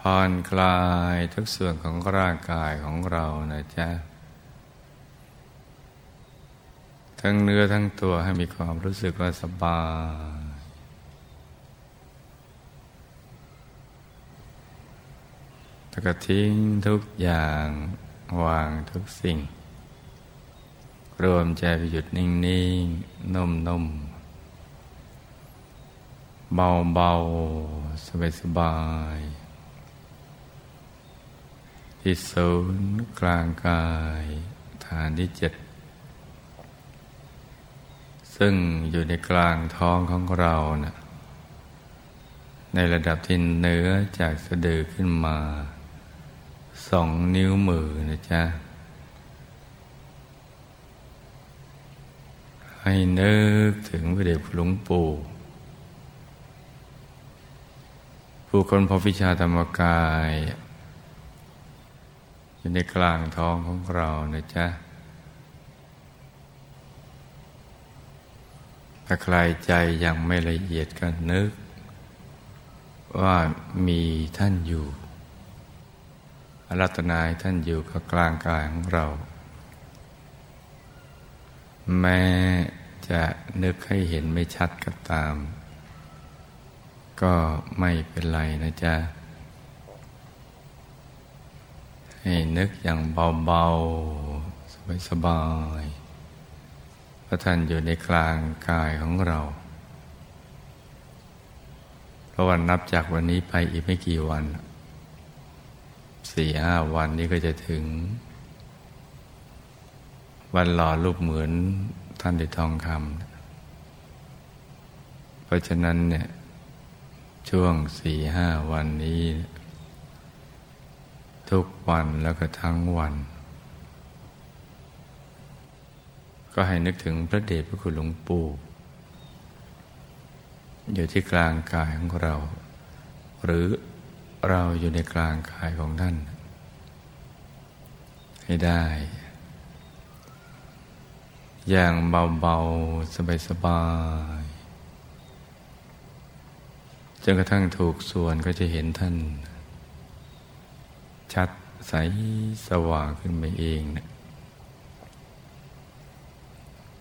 ผ่อนคลายทุกส่วนของร่างกายของเรานะจ๊ะ ทั้งเนื้อทั้งตัวให้มีความรู้สึกว่าสบาย แล้วก็ทิ้งทุกอย่างวางทุกสิ่ง รวมใจไปหยุดนิ่งๆ นุ่มๆเบาๆ สบายๆ ที่ศูนย์กลางกายฐานที่เจ็ดซึ่งอยู่ในกลางท้องของเรานะ่ะในระดับที่เนื้อจากสะดือขึ้นมาสองนิ้วมือนะจ๊ะ ให้นึกถึงพระเดชหลวงปู่ผู้คนพบวิชาธรรมกาย อยู่ในกลางท้องของเรานะจ๊ะ ถ้าใครใจยังไม่ละเอียดก็นึก ว่ามีท่านอยู่อรัตนายท่านอยู่กับกลางกายของเรา แม้จะนึกให้เห็นไม่ชัดก็ตาม ก็ไม่เป็นไรนะจ๊ะ ให้นึกอย่างเบาๆ สบายๆเพระท่านอยู่ในกลางกายของเราเพราะวันนับจากวันนี้ไปอีกไม่กี่วัน สี่ห้าวันนี้ก็จะถึง วันหล่อรูปเหมือนท่านได้ทองคำเพราะฉะนั้นเนี่ยช่วงสี่ห้าวันนี้ ทุกวันแล้วก็ทั้งวัน ก็ให้นึกถึงพระเดชพระคุณหลวงปู่ อยู่ที่กลางกายของเรา หรือเราอยู่ในกลางกายของท่าน ให้ได้ อย่างเบาๆ สบายๆจนกระทั่งถูกส่วนก็จะเห็นท่าน ชัดใสสว่างขึ้นมาเองนะ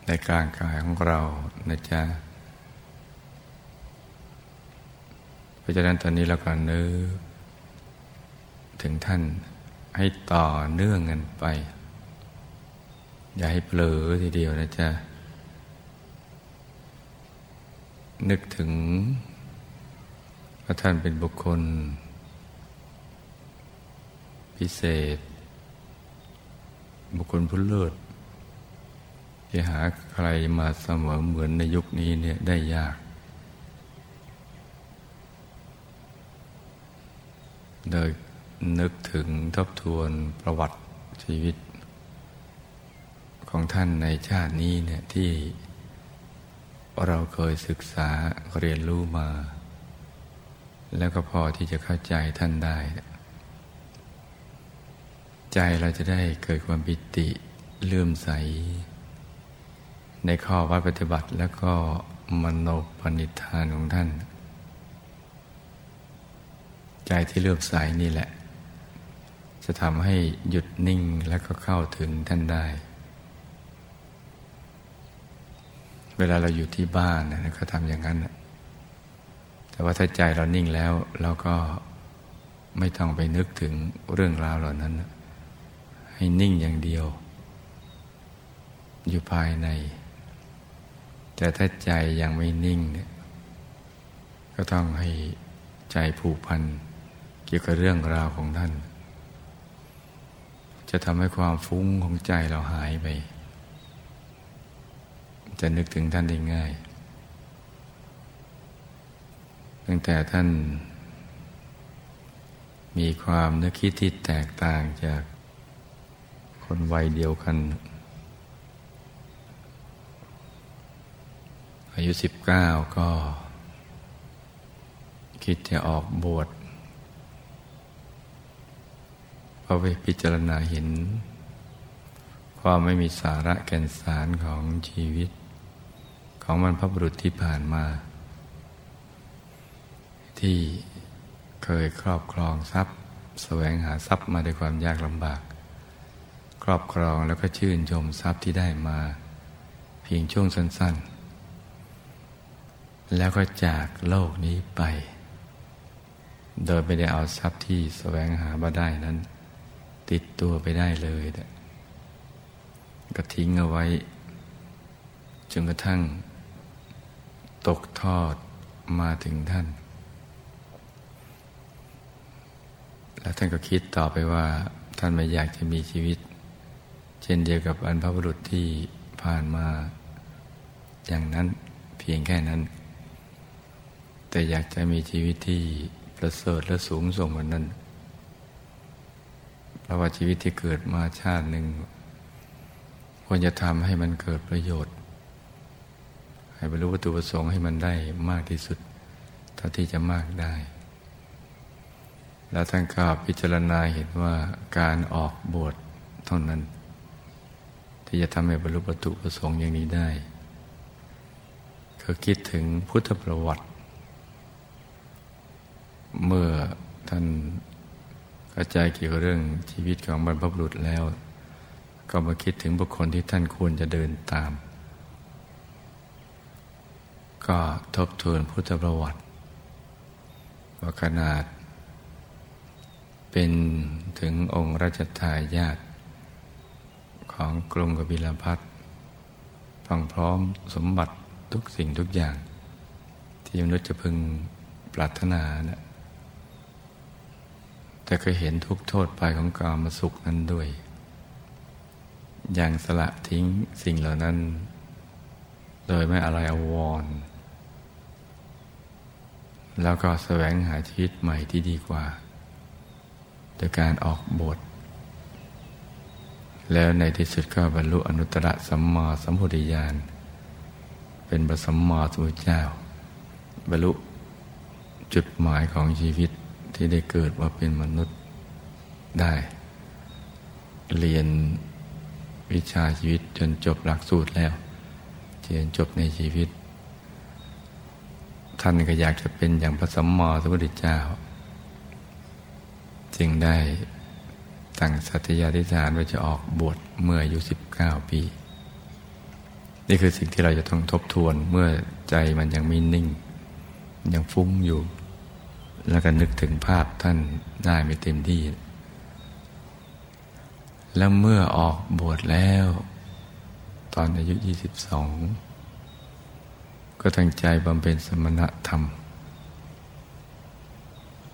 ในกลางกายของเรานะจ๊ะเพราะฉะนั้นตอนนี้เราก็นึกถึงท่านให้ต่อเนื่องกันไป อย่าให้เผลอทีเดียวนะจ๊ะ นึกถึงว่าท่านเป็นบุคคล พิเศษ บุคคลผู้เลิศที่หาใครมาเสมอเหมือนในยุคนี้เนี่ยได้ยาก โดยนึกถึงทบทวนประวัติชีวิต ของท่านในชาตินี้เนี่ยที่เราเคยศึกษาเรียนรู้มา แล้วก็พอที่จะเข้าใจท่านได้ ใจเราจะได้เกิดความปิติเลื่อมใส ในข้อวัดปฏิบัติแล้วก็มโนปณิธานของท่าน ใจที่เลื่อมใสนี่แหละ จะทำให้หยุดนิ่งแล้วก็เข้าถึงท่านได้ เวลาเราอยู่ที่บ้านนะก็ทำอย่างนั้นแต่ว่าถ้าใจเรานิ่งแล้วเราก็ไม่ต้องไปนึกถึงเรื่องราวเหล่านั้นนะ ให้นิ่งอย่างเดียว อยู่ภายใน แต่ถ้าใจยังไม่นิ่งเนี่ยก็ต้องให้ใจผูกพันเกี่ยวกับเรื่องราวของท่าน จะทำให้ความฟุ้งของใจเราหายไป จะนึกถึงท่านได้ง่าย ตั้งแต่ท่านมีความนึกคิดที่แตกต่างจาก คนวัยเดียวกัน อายุสิบเก้าก็ คิดจะออกบวชเพราะไปพิจารณาเห็น ความไม่มีสาระแก่นสารของชีวิต ของมันพระบุรุษที่ผ่านมา ที่เคยครอบครองทรัพย์ แสวงหาทรัพย์มาด้วยความยากลำบาก รอบครองแล้วก็ชื่นชมทรัพย์ที่ได้มา เพียงช่วงสั้น ๆ แล้วก็จากโลกนี้ไป โดยไม่ได้เอาทรัพย์ที่แสวงหามาได้นั้น ติดตัวไปได้เลยก็ทิ้งเอาไว้จนกระทั่ง ตกทอดมาถึงท่าน แล้วท่านก็คิดต่อไปว่าท่านไม่อยากจะมีชีวิต เช่นเดียวกับอันพระบุรุษที่ผ่านมา อย่างนั้นเพียงแค่นั้น แต่อยากจะมีชีวิตที่ประเสริฐและสูงส่งกว่านั้นเพราะว่าชีวิตที่เกิดมาชาติหนึ่งควรจะทำให้มันเกิดประโยชน์ ให้บรรลุวัตถุประสงค์ให้มันได้มากที่สุด เท่าที่จะมากได้ แล้วท่านก็พิจารณาเห็นว่าการออกบวชเท่านั้น ที่จะทำให้บรรลุวัตถุประสงค์อย่างนี้ได้ก็คิดถึงพุทธประวัติ เมื่อท่านกระจายเกี่ยวกับเรื่องชีวิตของบรรพบุรุษแล้ว ก็มาคิดถึงบุคคลที่ท่านควรจะเดินตาม ก็ทบทวนพุทธประวัติว่าขนาดเป็นถึงองค์ราชทายาท ของกรุงกบิลพัทฟังพร้อมสมบัติทุกสิ่งทุกอย่าง ที่มนุษย์จะพึงปรารถนานะแต่ก็เห็นทุกโทษไปของกามสุขนั้นด้วย อย่างสละทิ้งสิ่งเหล่านั้น โดยไม่อะไรอววร แล้วก็แสวงหาชีวิตใหม่ที่ดีกว่าโดยการออกบท แล้วในที่สุดก็บรรลุอนุตตรสัมมาสัมพุทธญาณ เป็นบสัมมาสัมพุทธเจ้า บรรลุจุดหมายของชีวิตที่ได้เกิดว่าเป็นมนุษย์ได้ เรียนวิชาชีวิตจนจบหลักสูตรแล้วเรียนจบในชีวิต ท่านก็อยากจะเป็นอย่างพระสัมมาสัมพุทธเจ้า จึงได้ ตั้งสัตยาธิษฐานว่าจะออกบวชเมื่ออายุสิบเก้าปี นี่คือสิ่งที่เราจะต้องทบทวนเมื่อใจมันยังมีนิ่ง ยังฟุ้งอยู่ แล้วก็นึกถึงภาพท่านได้ไม่เต็มที่ แล้วเมื่อออกบวชแล้ว ตอนอายุยี่สิบสองก็ตั้งใจบำเพ็ญสมณธรรม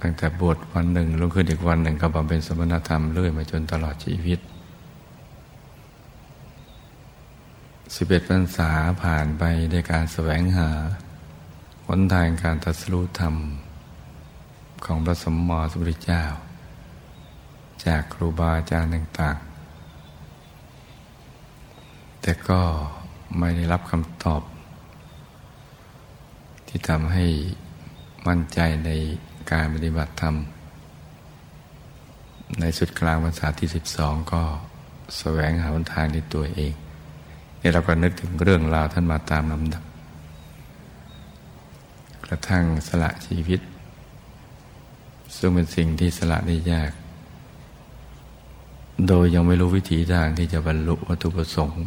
ตั้งแต่บวชวันหนึ่งลงขึ้นอีกวันหนึ่งก็บำเพ็ญสมณธรรมเรื่อยมาจนตลอดชีวิตสิบเอ็ดพรรษาผ่านไปในการแสวงหาหนทางการตัดสู้ธรรม ของพระสมมติสมุทรเจ้า จากครูบาอาจารย์ต่างๆ แต่ก็ไม่ได้รับคำตอบ ที่ทำให้มั่นใจใน การปฏิบัติธรรม ในสุดกลางภาษาที่สิบสองก็แสวงหาทางในตัวเองนี่เราก็นึกถึงเรื่องราวท่านมาตามลำดับ กระทั่งสละชีวิต ซึ่งเป็นสิ่งที่สละได้ยาก โดยยังไม่รู้วิธีทางที่จะบรรลุวัตถุประสงค์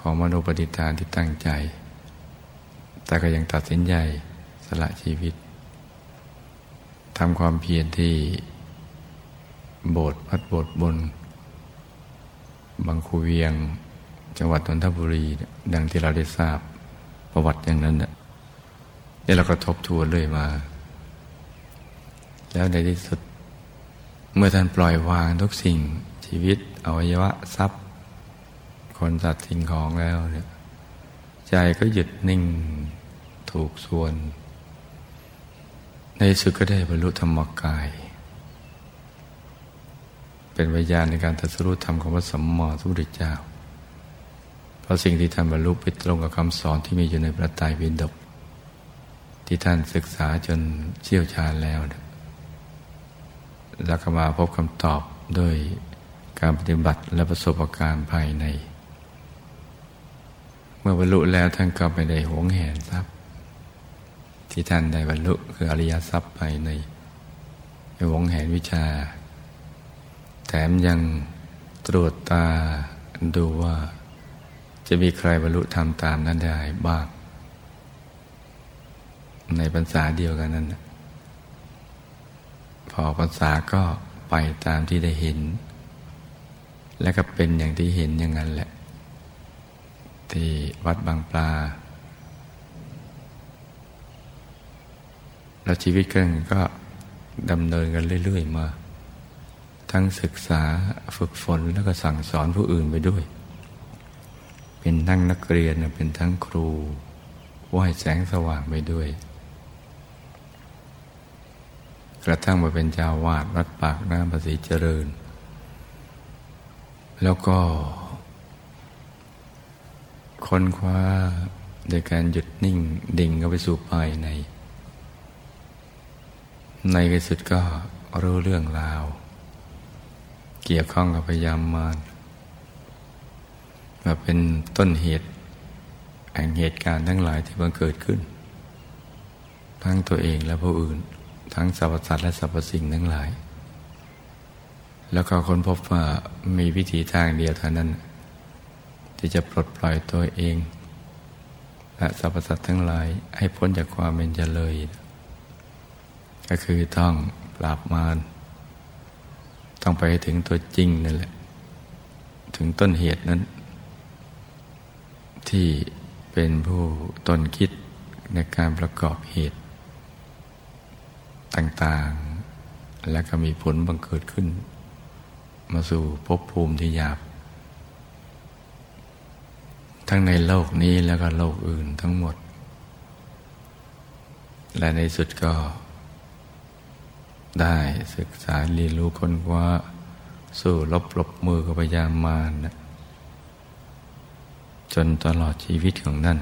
ของมโนปฏิฐานที่ตั้งใจ แต่ก็ยังตัดสินใจสละชีวิต ทำความเพียรที่โบสถ์พัดโบสถ์บน บางคูเวียง จังหวัดนนทบุรี ดังที่เราได้ทราบประวัติอย่างนั้นเนี่ยเราก็ทบทวนเลยมา แล้วในที่สุด เมื่อท่านปล่อยวางทุกสิ่งชีวิตอวัยวะทรัพย์ คนสัตว์สิ่งของแล้วเนี่ยใจก็หยุดนิ่งถูกส่วน ในสุดก็ได้บรรลุธรรมกาย เป็นวิญญาณในการตรัสรู้ธรรมของพระสัมมาสัมพุทธเจ้า เพราะสิ่งที่ท่านบรรลุไปตรงกับคำสอนที่มีอยู่ในพระไตรปิฎกที่ท่านศึกษาจนเชี่ยวชาญแล้วแล้วก็มาพบคำตอบด้วยการปฏิบัติและประสบการณ์ภายใน เมื่อบรรลุแล้วท่านก็ไปได้หวงแหนทรัพย์ ที่ท่านได้บรรลุคืออริยทรัพย์ภายในวงแหนวิชา แถมยังตรวจตาดูว่าจะมีใครบรรลุธรรมตามนั้นได้บ้าง ในภาษาเดียวกันนั้น พอภาษาก็ไปตามที่ได้เห็น และก็เป็นอย่างที่เห็นอย่างนั้นแหละ ที่วัดบางปลา แล้วชีวิตกันก็ดำเนินกันเรื่อยๆมา ทั้งศึกษาฝึกฝนแล้วก็สั่งสอนผู้อื่นไปด้วย เป็นทั้งนักเรียนเป็นทั้งครูว่ายแสงสว่างไปด้วย กระทั่งมาเป็นเจ้าวาดวัดปากน้ำภาษีเจริญ แล้วก็ค้นคว้าโดยการหยุดนิ่งดิ่งเข้าไปสู่ภายใน ในที่สุดก็รู้เรื่องราว เกี่ยวข้องกับพยามมารมาเป็นต้นเหตุแห่งเหตุการณ์ทั้งหลายที่บังเกิดขึ้น ทั้งตัวเองและผู้อื่น ทั้งสรรพสัตว์และสรรพสิ่งทั้งหลาย แล้วก็ค้นพบว่ามีวิธีทางเดียวเท่านั้น ที่จะปลดปล่อยตัวเอง และสรรพสัตว์ทั้งหลายให้พ้นจากความเป็นเจเลย ก็คือต้องปราบมารต้องไปถึงตัวจริงนั่นแหละ ถึงต้นเหตุนั้น ที่เป็นผู้ต้นคิดในการประกอบเหตุ ต่างๆ และก็มีผลบังเกิดขึ้น มาสู่ภพภูมิที่หยาบ ทั้งในโลกนี้แล้วก็โลกอื่นทั้งหมด และในสุดก็ ได้ศึกษาเรียนรู้คนว่าสู้ลบลบมือกับพยามารนะจนตลอดชีวิตของนั่น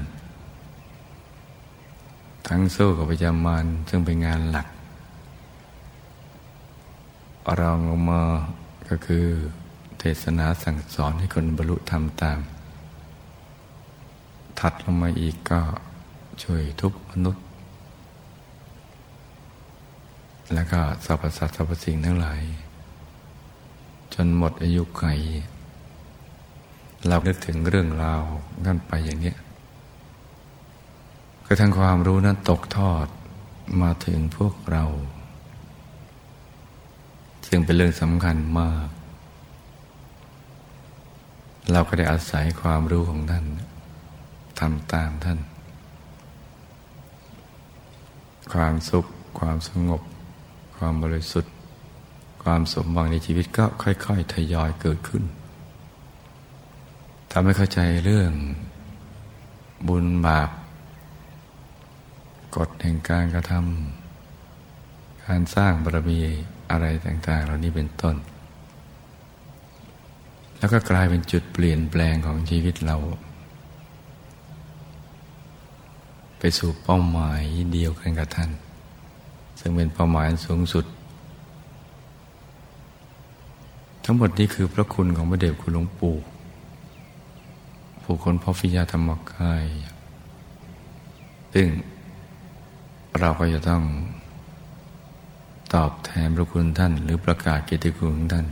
ทั้งสู้กับพยามารซึ่งเป็นงานหลักรองลงมาก็คือเทศนาสั่งสอนให้คนบรรลุธรรมตาม ถัดลงมาอีกก็ช่วยทุกมนุษย์ แล้วก็สรรพสัตว์สรรพสิ่งทั้งหลาย จนหมดอายุไขเรานึกถึงเรื่องราวนั่นไปอย่างนี้กระทั่งความรู้นั้นตกทอดมาถึงพวกเรา ซึ่งเป็นเรื่องสำคัญมาก เราก็ได้อาศัยความรู้ของท่านทำตามท่าน ความสุขความสงบ ความบริสุทธิ์ ความสมหวังในชีวิตก็ค่อย ๆ ทยอยเกิดขึ้นทำให้เข้าใจเรื่องบุญบาปกฎแห่งการกระทำการสร้างบารมีอะไรต่าง ๆ เหล่านี้เป็นต้น แล้วก็กลายเป็นจุดเปลี่ยนแปลงของชีวิตเรา ไปสู่เป้าหมายเดียวกันกับท่าน ซึ่งเป็นเป้าหมายสูงสุด ทั้งหมดนี้คือพระคุณของพระเดชคุณหลวงปู่ ผู้คนพอฟิยาธรรมกายซึ่งเราก็จะต้องตอบแทนพระคุณท่าน หรือประกาศเกียรติคุณของท่าน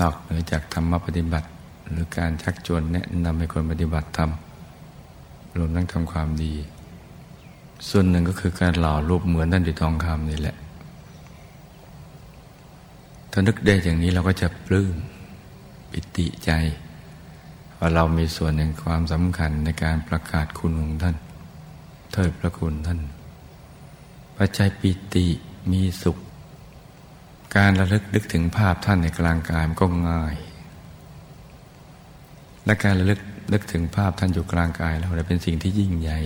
นอกเหนือจากธรรมปฏิบัติ หรือการชักชวนแนะนำให้คนปฏิบัติธรรมรวมทั้งทำความดี ส่วนหนึ่งก็คือการหล่อรูปเหมือนท่านดิทองคำนี่แหละ ถ้านึกได้อย่างนี้เราก็จะปลื้มปิติใจว่าเรามีส่วนในความสำคัญในการประกาศคุณของท่าน เทิดพระคุณท่านปัจจัยปิติมีสุข การระลึกนึกถึงภาพท่านในกลางกายมันก็ง่าย และการระลึกนึกถึงภาพท่านอยู่กลางกายเราเป็นสิ่งที่ยิ่งใหญ่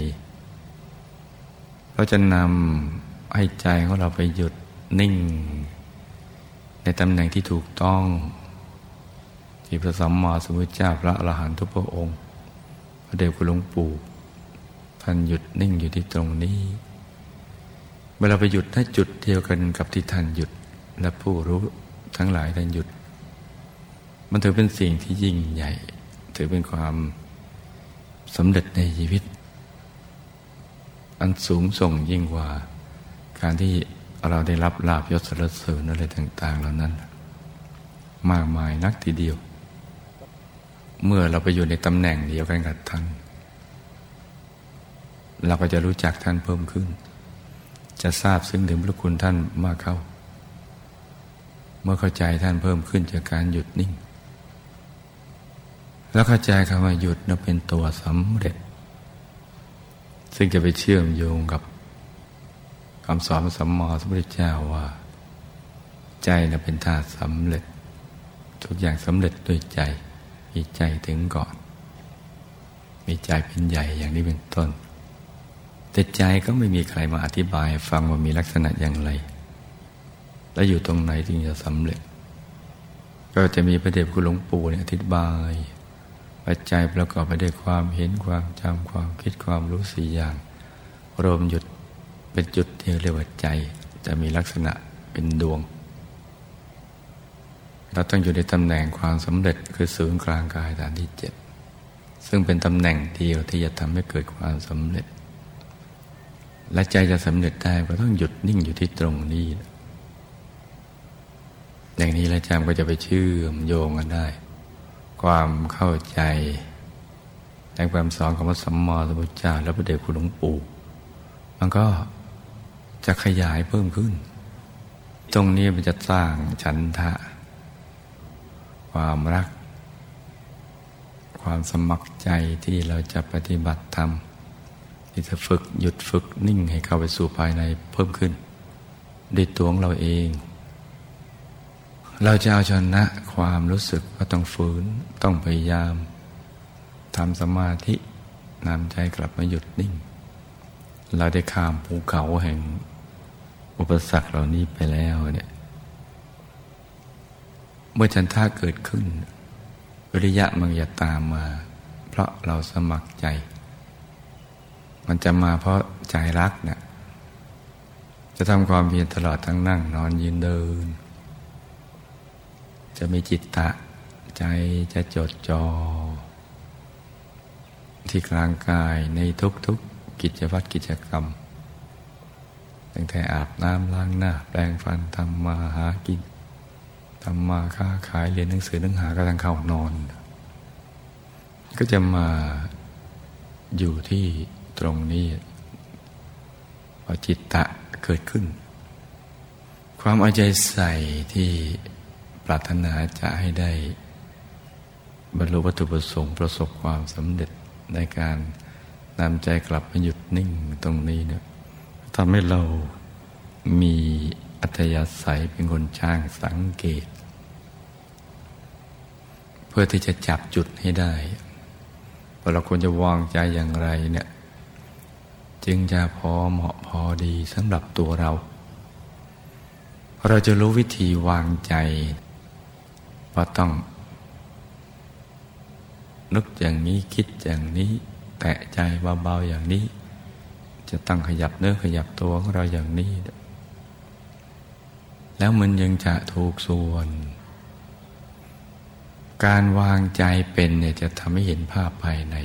เราจะนำให้ใจของเราไปหยุดนิ่ง ในตำแหน่งที่ถูกต้อง ที่พระสัมมาสัมพุทธเจ้าพระอรหันตุพระองค์ พระเดชคุณหลวงปู่ท่านหยุดนิ่งอยู่ที่ตรงนี้ เมื่อเราไปหยุดณจุดเดียวกันกับที่ท่านหยุดและผู้รู้ทั้งหลายท่านหยุด มันถือเป็นสิ่งที่ยิ่งใหญ่ ถือเป็นความสำเร็จในชีวิต อันสูงส่งยิ่งกว่า การที่เราได้รับลาบยศสรรเสริญอะไรต่าง ๆ เหล่านั้น มากมายนักทีเดียว เมื่อเราไปอยู่ในตำแหน่งเดียวกันกับท่าน เราก็จะรู้จักท่านเพิ่มขึ้น จะทราบซึ้งถึงพระคุณท่านมากเข้า เมื่อเข้าใจท่านเพิ่มขึ้นจากการหยุดนิ่ง แล้วเข้าใจคำว่าหยุดนั้นเป็นตัวสำเร็จ ซึ่งจะไปเชื่อมโยงกับคำสอนสัมมาสัมพุทธเจ้าว่า ใจนะเป็นธาตุสำเร็จ ทุกอย่างสำเร็จด้วยใจมีใจถึงก่อน มีใจเป็นใหญ่อย่างนี้เป็นต้น แต่ใจก็ไม่มีใครมาอธิบายฟังว่ามีลักษณะอย่างไร และอยู่ตรงไหนจึงจะสำเร็จ ก็จะมีพระเดชคุณหลวงปู่เนี่ยอธิบาย ปัจจัยประกอบไปด้วยความเห็นความจำความคิดความรู้สี่อย่าง รวมหยุดเป็นจุดที่เรียกว่าใจ จะมีลักษณะเป็นดวง เราต้องอยู่ในตำแหน่งความสำเร็จคือศูนย์กลางกายฐานที่เจ็ดซึ่งเป็นตำแหน่งเดียวที่จะทำให้เกิดความสำเร็จ และใจจะสำเร็จได้ก็ต้องหยุดนิ่งอยู่ที่ตรงนี้ อย่างนี้แล้วจำก็จะไปเชื่อมโยงกันได้ ความเข้าใจในความสอนของพระสัมมาสัมพุทธเจ้าและพระเดชคุณหลวงปู่มันก็จะขยายเพิ่มขึ้น ตรงนี้มันจะสร้างฉันทะ ความรัก ความสมัครใจที่เราจะปฏิบัติธรรมที่จะฝึกหยุดฝึกนิ่งให้เข้าไปสู่ภายในเพิ่มขึ้น ด้วยตัวของเราเอง เราจะเอาชนะความรู้สึกว่าต้องฝืน ต้องพยายามทำสมาธินำใจกลับมาหยุดนิ่ง เราได้ข้ามภูเขาแห่งอุปสรรคเหล่านี้ไปแล้วเนี่ย เมื่อฉันท่าเกิดขึ้นวิริยะมันจะตามมา เพราะเราสมัครใจ มันจะมาเพราะใจรักเนะี่ยจะทำความเพียรตลอดทั้งนั่ง นอนยืนเดิน จะมีจิตตะใจจะจดจอ่อที่กลางกายในทุกๆกิจวัตรกิจกรรม ตั้งแต่อาบน้ำล้างหน้า แปรงฟันทำมาหากินทำมาค้าขายเรียนหนังสือหนังหากระทังเข้านอน ก็จะมาอยู่ที่ตรงนี้พอจิตตะเกิดขึ้น ความเอาใจใส่ที่ ปรารถนาจะให้ได้ บรรลุวัตถุประสงค์ประสบความสำเร็จในการนำใจกลับมาหยุดนิ่งตรงนี้เนี่ยทำให้เรามีอัธยาศัยเป็นคนช่างสังเกต เพื่อที่จะจับจุดให้ได้ว่าเราควรจะวางใจอย่างไรเนี่ยจึงจะพอเหมาะพอดีสำหรับตัวเรา เราจะรู้วิธีวางใจ ว่าต้อง นึกอย่างนี้คิดอย่างนี้ แตะใจเบาๆอย่างนี้ จะตั้งขยับเนื้อขยับตัวของเราอย่างนี้ แล้วมันยังจะถูกส่วน การวางใจเป็นเนี่ยจะทำให้เห็นภาพภายใน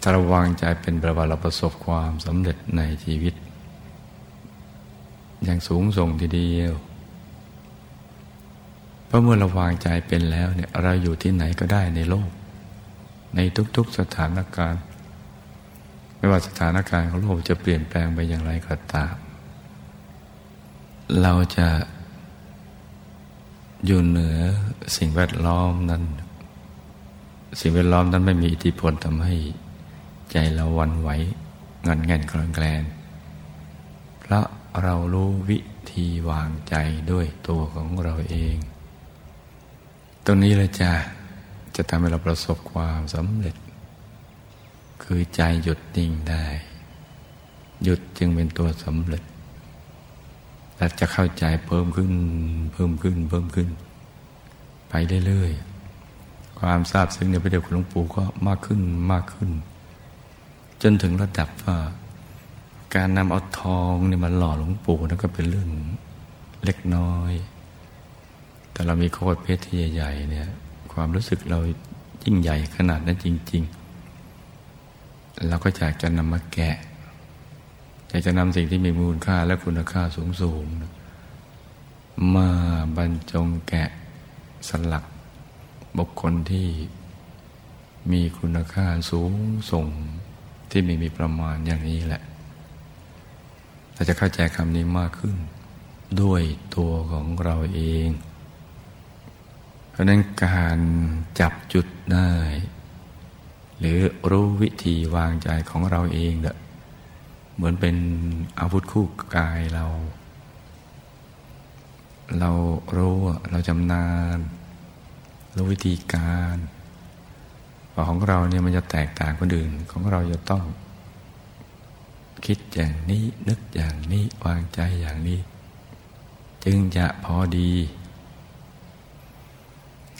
ถ้าเราวางใจเป็นประวัติเราประสบความสำเร็จในชีวิต อย่างสูงส่งทีเดียว ราะเมื่อเราวางใจเป็นแล้วเนี่ยเราอยู่ที่ไหนก็ได้ในโลก ในทุกๆสถานการณ์ ไม่ว่าสถานการณ์ของโลกจะเปลี่ยนแปลงไปอย่างไรก็ตาม เราจะอยู่เหนือสิ่งแวดล้อมนั้น สิ่งแวดล้อมนั้นไม่มีอิทธิพลทำให้ใจเราวันไหวงันแง่นคลอนแกลนเพราะเรารู้วิธีวางใจด้วยตัวของเราเอง ตรงนี้เลยจ้ะจะทำให้เราประสบความสำเร็จ คือใจหยุดนิ่งได้ หยุดจึงเป็นตัวสำเร็จและจะเข้าใจเพิ่มขึ้น เพิ่มขึ้น เพิ่มขึ้น ไปเรื่อยๆความทราบซึ้งในพระเดชคุณหลวงปู่ก็มากขึ้นมากขึ้น จนถึงระดับว่าการนำเอาทองเนี่ยมาหล่อหลวงปู่นั่นก็เป็นเรื่องเล็กน้อย แต่เรามีโคตรเพชรที่ใหญ่ๆเนี่ยความรู้สึกเรายิ่งใหญ่ขนาดนั้นจริง ๆ เราก็อยากจะนำมาแกะอยากจะนำสิ่งที่มีมูลค่าและคุณค่าสูงๆมาบรรจงแกะสลักบุคคลที่มีคุณค่าสูงส่งที่ไม่มีประมาณอย่างนี้แหละเราจะเข้าใจคำนี้มากขึ้น ด้วยตัวของเราเอง เพราะนั้นการจับจุดได้ หรือรู้วิธีวางใจของเราเองเเหมือนเป็นอาวุธคู่กายเรา เรารู้เราจำนาน รู้วิธีการของเราเนี่ยมันจะแตกต่างคนอื่นของเราจะต้อง คิดอย่างนี้นึกอย่างนี้วางใจอย่างนี้ จึงจะพอดี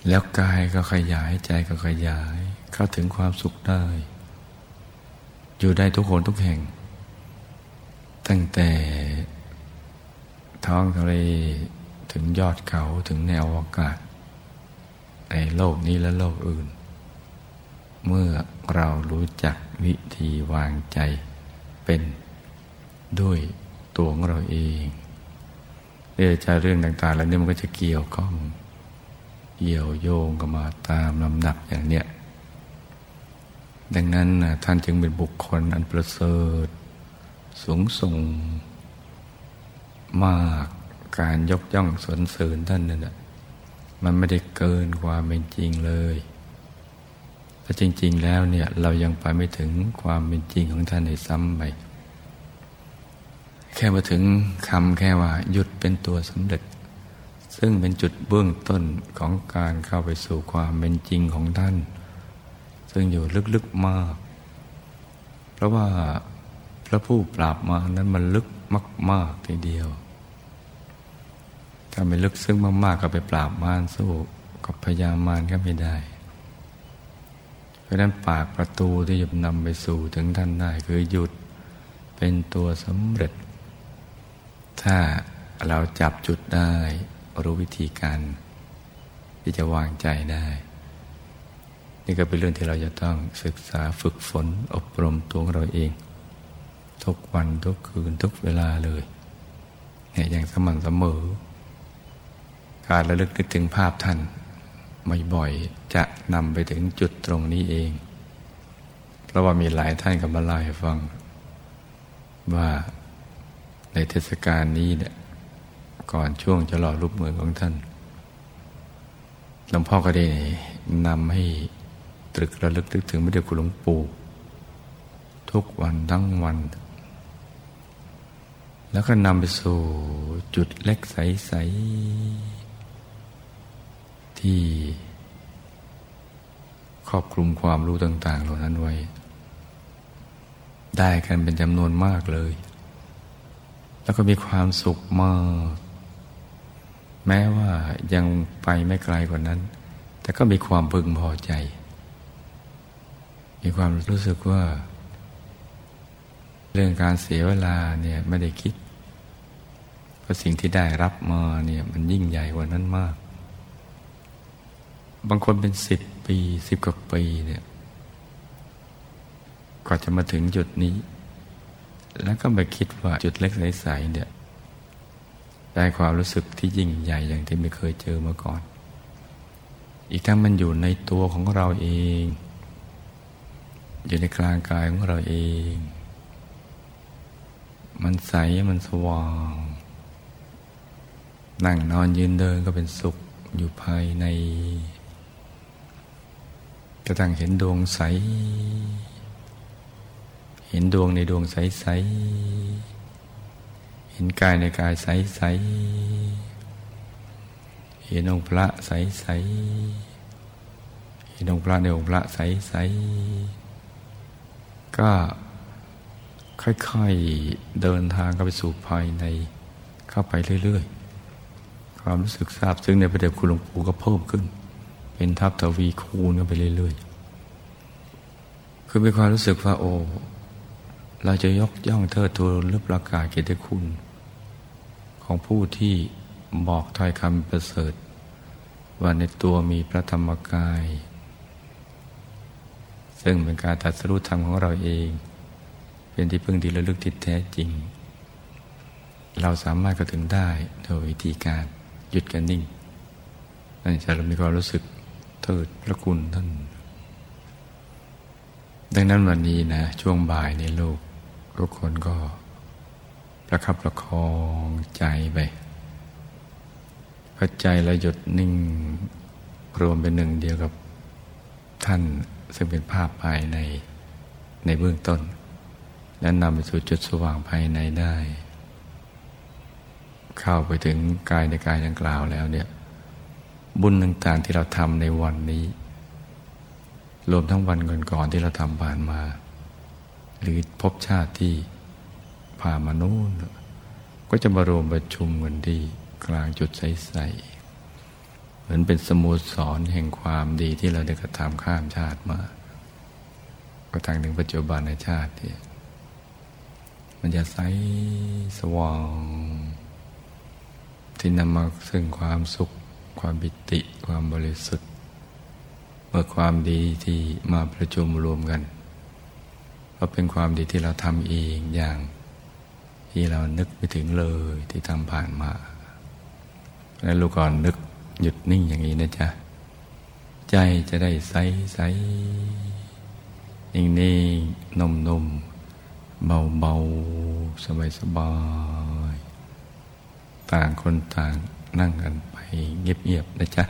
แล้วกายก็ขยายใจก็ขยาย เข้าถึงความสุขได้ อยู่ได้ทุกคนทุกแห่ง ตั้งแต่ท้องทะเลถึงยอดเขาถึงแนวอากาศ ในโลกนี้และโลกอื่น เมื่อเรารู้จักวิธีวางใจเป็นด้วยตัวของเราเอง เรื่องจะเรื่องต่าง ๆ แล้วเนี่ยมันก็จะเกี่ยวข้อง เกี่ยวโยงกันมาตามลำดับอย่างเนี้ยดังนั้นท่านจึงเป็นบุคคลอันประเสริฐ สูงส่ง มากการยกย่องสรรเสริญท่านนั่นแหะมันไม่ได้เกินความเป็นจริงเลยแต่จริง ๆ แล้วเนี่ยเรายังไปไม่ถึงความเป็นจริงของท่านในซ้ำไปแค่มาถึงคำแค่ว่าหยุดเป็นตัวสำเร็จ ซึ่งเป็นจุดเบื้องต้นของการเข้าไปสู่ความเป็นจริงของท่าน ซึ่งอยู่ลึกๆมาก เพราะว่าพระผู้ปราบมานั้นมันลึกมากๆทีเดียว ถ้าไม่ลึกซึ้งมากๆก็ไปปราบมารสู้กับพยามารก็ไม่ได้ เพราะนั้นปากประตูที่จะนำไปสู่ถึงท่านได้คือหยุดเป็นตัวสำเร็จ ถ้าเราจับจุดได้ รู้วิธีการ ที่จะวางใจได้ นี่ก็เป็นเรื่องที่เราจะต้องศึกษาฝึกฝนอบรมตัวเราเอง ทุกวันทุกคืนทุกเวลาเลยเนี่ยอย่างสม่ำเสมอ การระลึกนึกถึงภาพท่านไม่บ่อยจะนำไปถึงจุดตรงนี้เอง เพราะว่ามีหลายท่านก็มาเล่าให้ฟัง ว่าในเทศกาลนี้เนี่ย ก่อนช่วงจะหล่อรูปมือของท่านหลวงพ่อก็ได้นำให้ตรึกระลึกนึกถึงพระเดชคุณหลวงปู่ ทุกวันทั้งวัน แล้วก็นำไปสู่จุดเล็กใส ๆ ที่ครอบคลุมความรู้ต่าง ๆ เหล่านั้นไว้ ได้กันเป็นจำนวนมากเลย แล้วก็มีความสุขมาก แม้ว่ายังไปไม่ไกลกว่านั้น แต่ก็มีความพึงพอใจ มีความรู้สึกว่า เรื่องการเสียเวลาเนี่ยไม่ได้คิด เพราะสิ่งที่ได้รับมาเนี่ยมันยิ่งใหญ่กว่านั้นมาก บางคนเป็นสิบปีสิบกว่าปีเนี่ยกว่าจะมาถึงจุดนี้ แล้วก็มาคิดว่าจุดเล็กใสๆเนี่ย ได้ความรู้สึกที่ยิ่งใหญ่อย่างที่ไม่เคยเจอมาก่อน อีกทั้งมันอยู่ในตัวของเราเอง อยู่ในกลางกายของเราเอง มันใส มันสว่าง นั่งนอนยืนเดินก็เป็นสุขอยู่ภายในกระทั่งเห็นดวงใส เห็นดวงในดวงใสใส เห็นกายในกายใสใสเห็นองค์พระใสใสเห็นองค์พระในองค์พระใสใสก็ค่อยๆเดินทางเข้าไปสู่ภายในเข้าไปเรื่อยๆ ความรู้สึกซาบซึ้งในพระเดชคุณหลวงปู่ก็เพิ่มขึ้น เป็นทับทวีคูณกันไปเรื่อยๆ คือมีความรู้สึกว่าโอ้เราจะยกย่องเทิดทูนหรือประกาศเกียรติคุณ ของผู้ที่บอกถ้อยคำประเสริฐ ว่าในตัวมีพระธรรมกาย ซึ่งเป็นการตัดสรุปธรรมของเราเอง เป็นที่พึ่งที่ระลึกที่แท้จริง เราสามารถกระถึงได้โดยวิธีการหยุดกันนิ่งนั่นจะเรามีความรู้สึกเทิดพระคุณท่าน ดังนั้นวันนี้นะ ช่วงบ่ายในโลกทุกคนก็ ประคับประคองใจไปพอใจเราหยุดนิ่งรวมเป็นหนึ่งเดียวกับท่าน ซึ่งเป็นภาพภายในในเบื้องต้น และนำไปสู่จุดสว่างภายในได้ เข้าไปถึงกายในกายดังกล่าวแล้วเนี่ย บุญต่างๆที่เราทำในวันนี้ รวมทั้งวันก่อนๆที่เราทำผ่านมา หรือพบชาติที่ ผ่ามานู่นก็จะมารวมประชุมกันที่กลางจุดใสๆเหมือนเป็นสมุสรแห่งความดีที่เราได้กระทำข้ามชาติมาก็ทางถึงปัจจุบันในชาติที่มันจะใสสว่างที่นำมาซึ่งความสุข ความปิติ ความบริสุทธิ์เมื่อความดีที่มาประชุมรวมกัน ก็เป็นความดีที่เราทำเองอย่าง ที่เรานึกไม่ถึงเลยที่ทำผ่านมา แล้วลูกก่อนนึกหยุดนิ่งอย่างนี้นะจ๊ะ ใจจะได้ใสใสนิ่งนิ่งนุ่มนุ่มเบาเบาสบายสบายต่างคนต่างนั่งกันไปเงียบๆนะจ๊ะ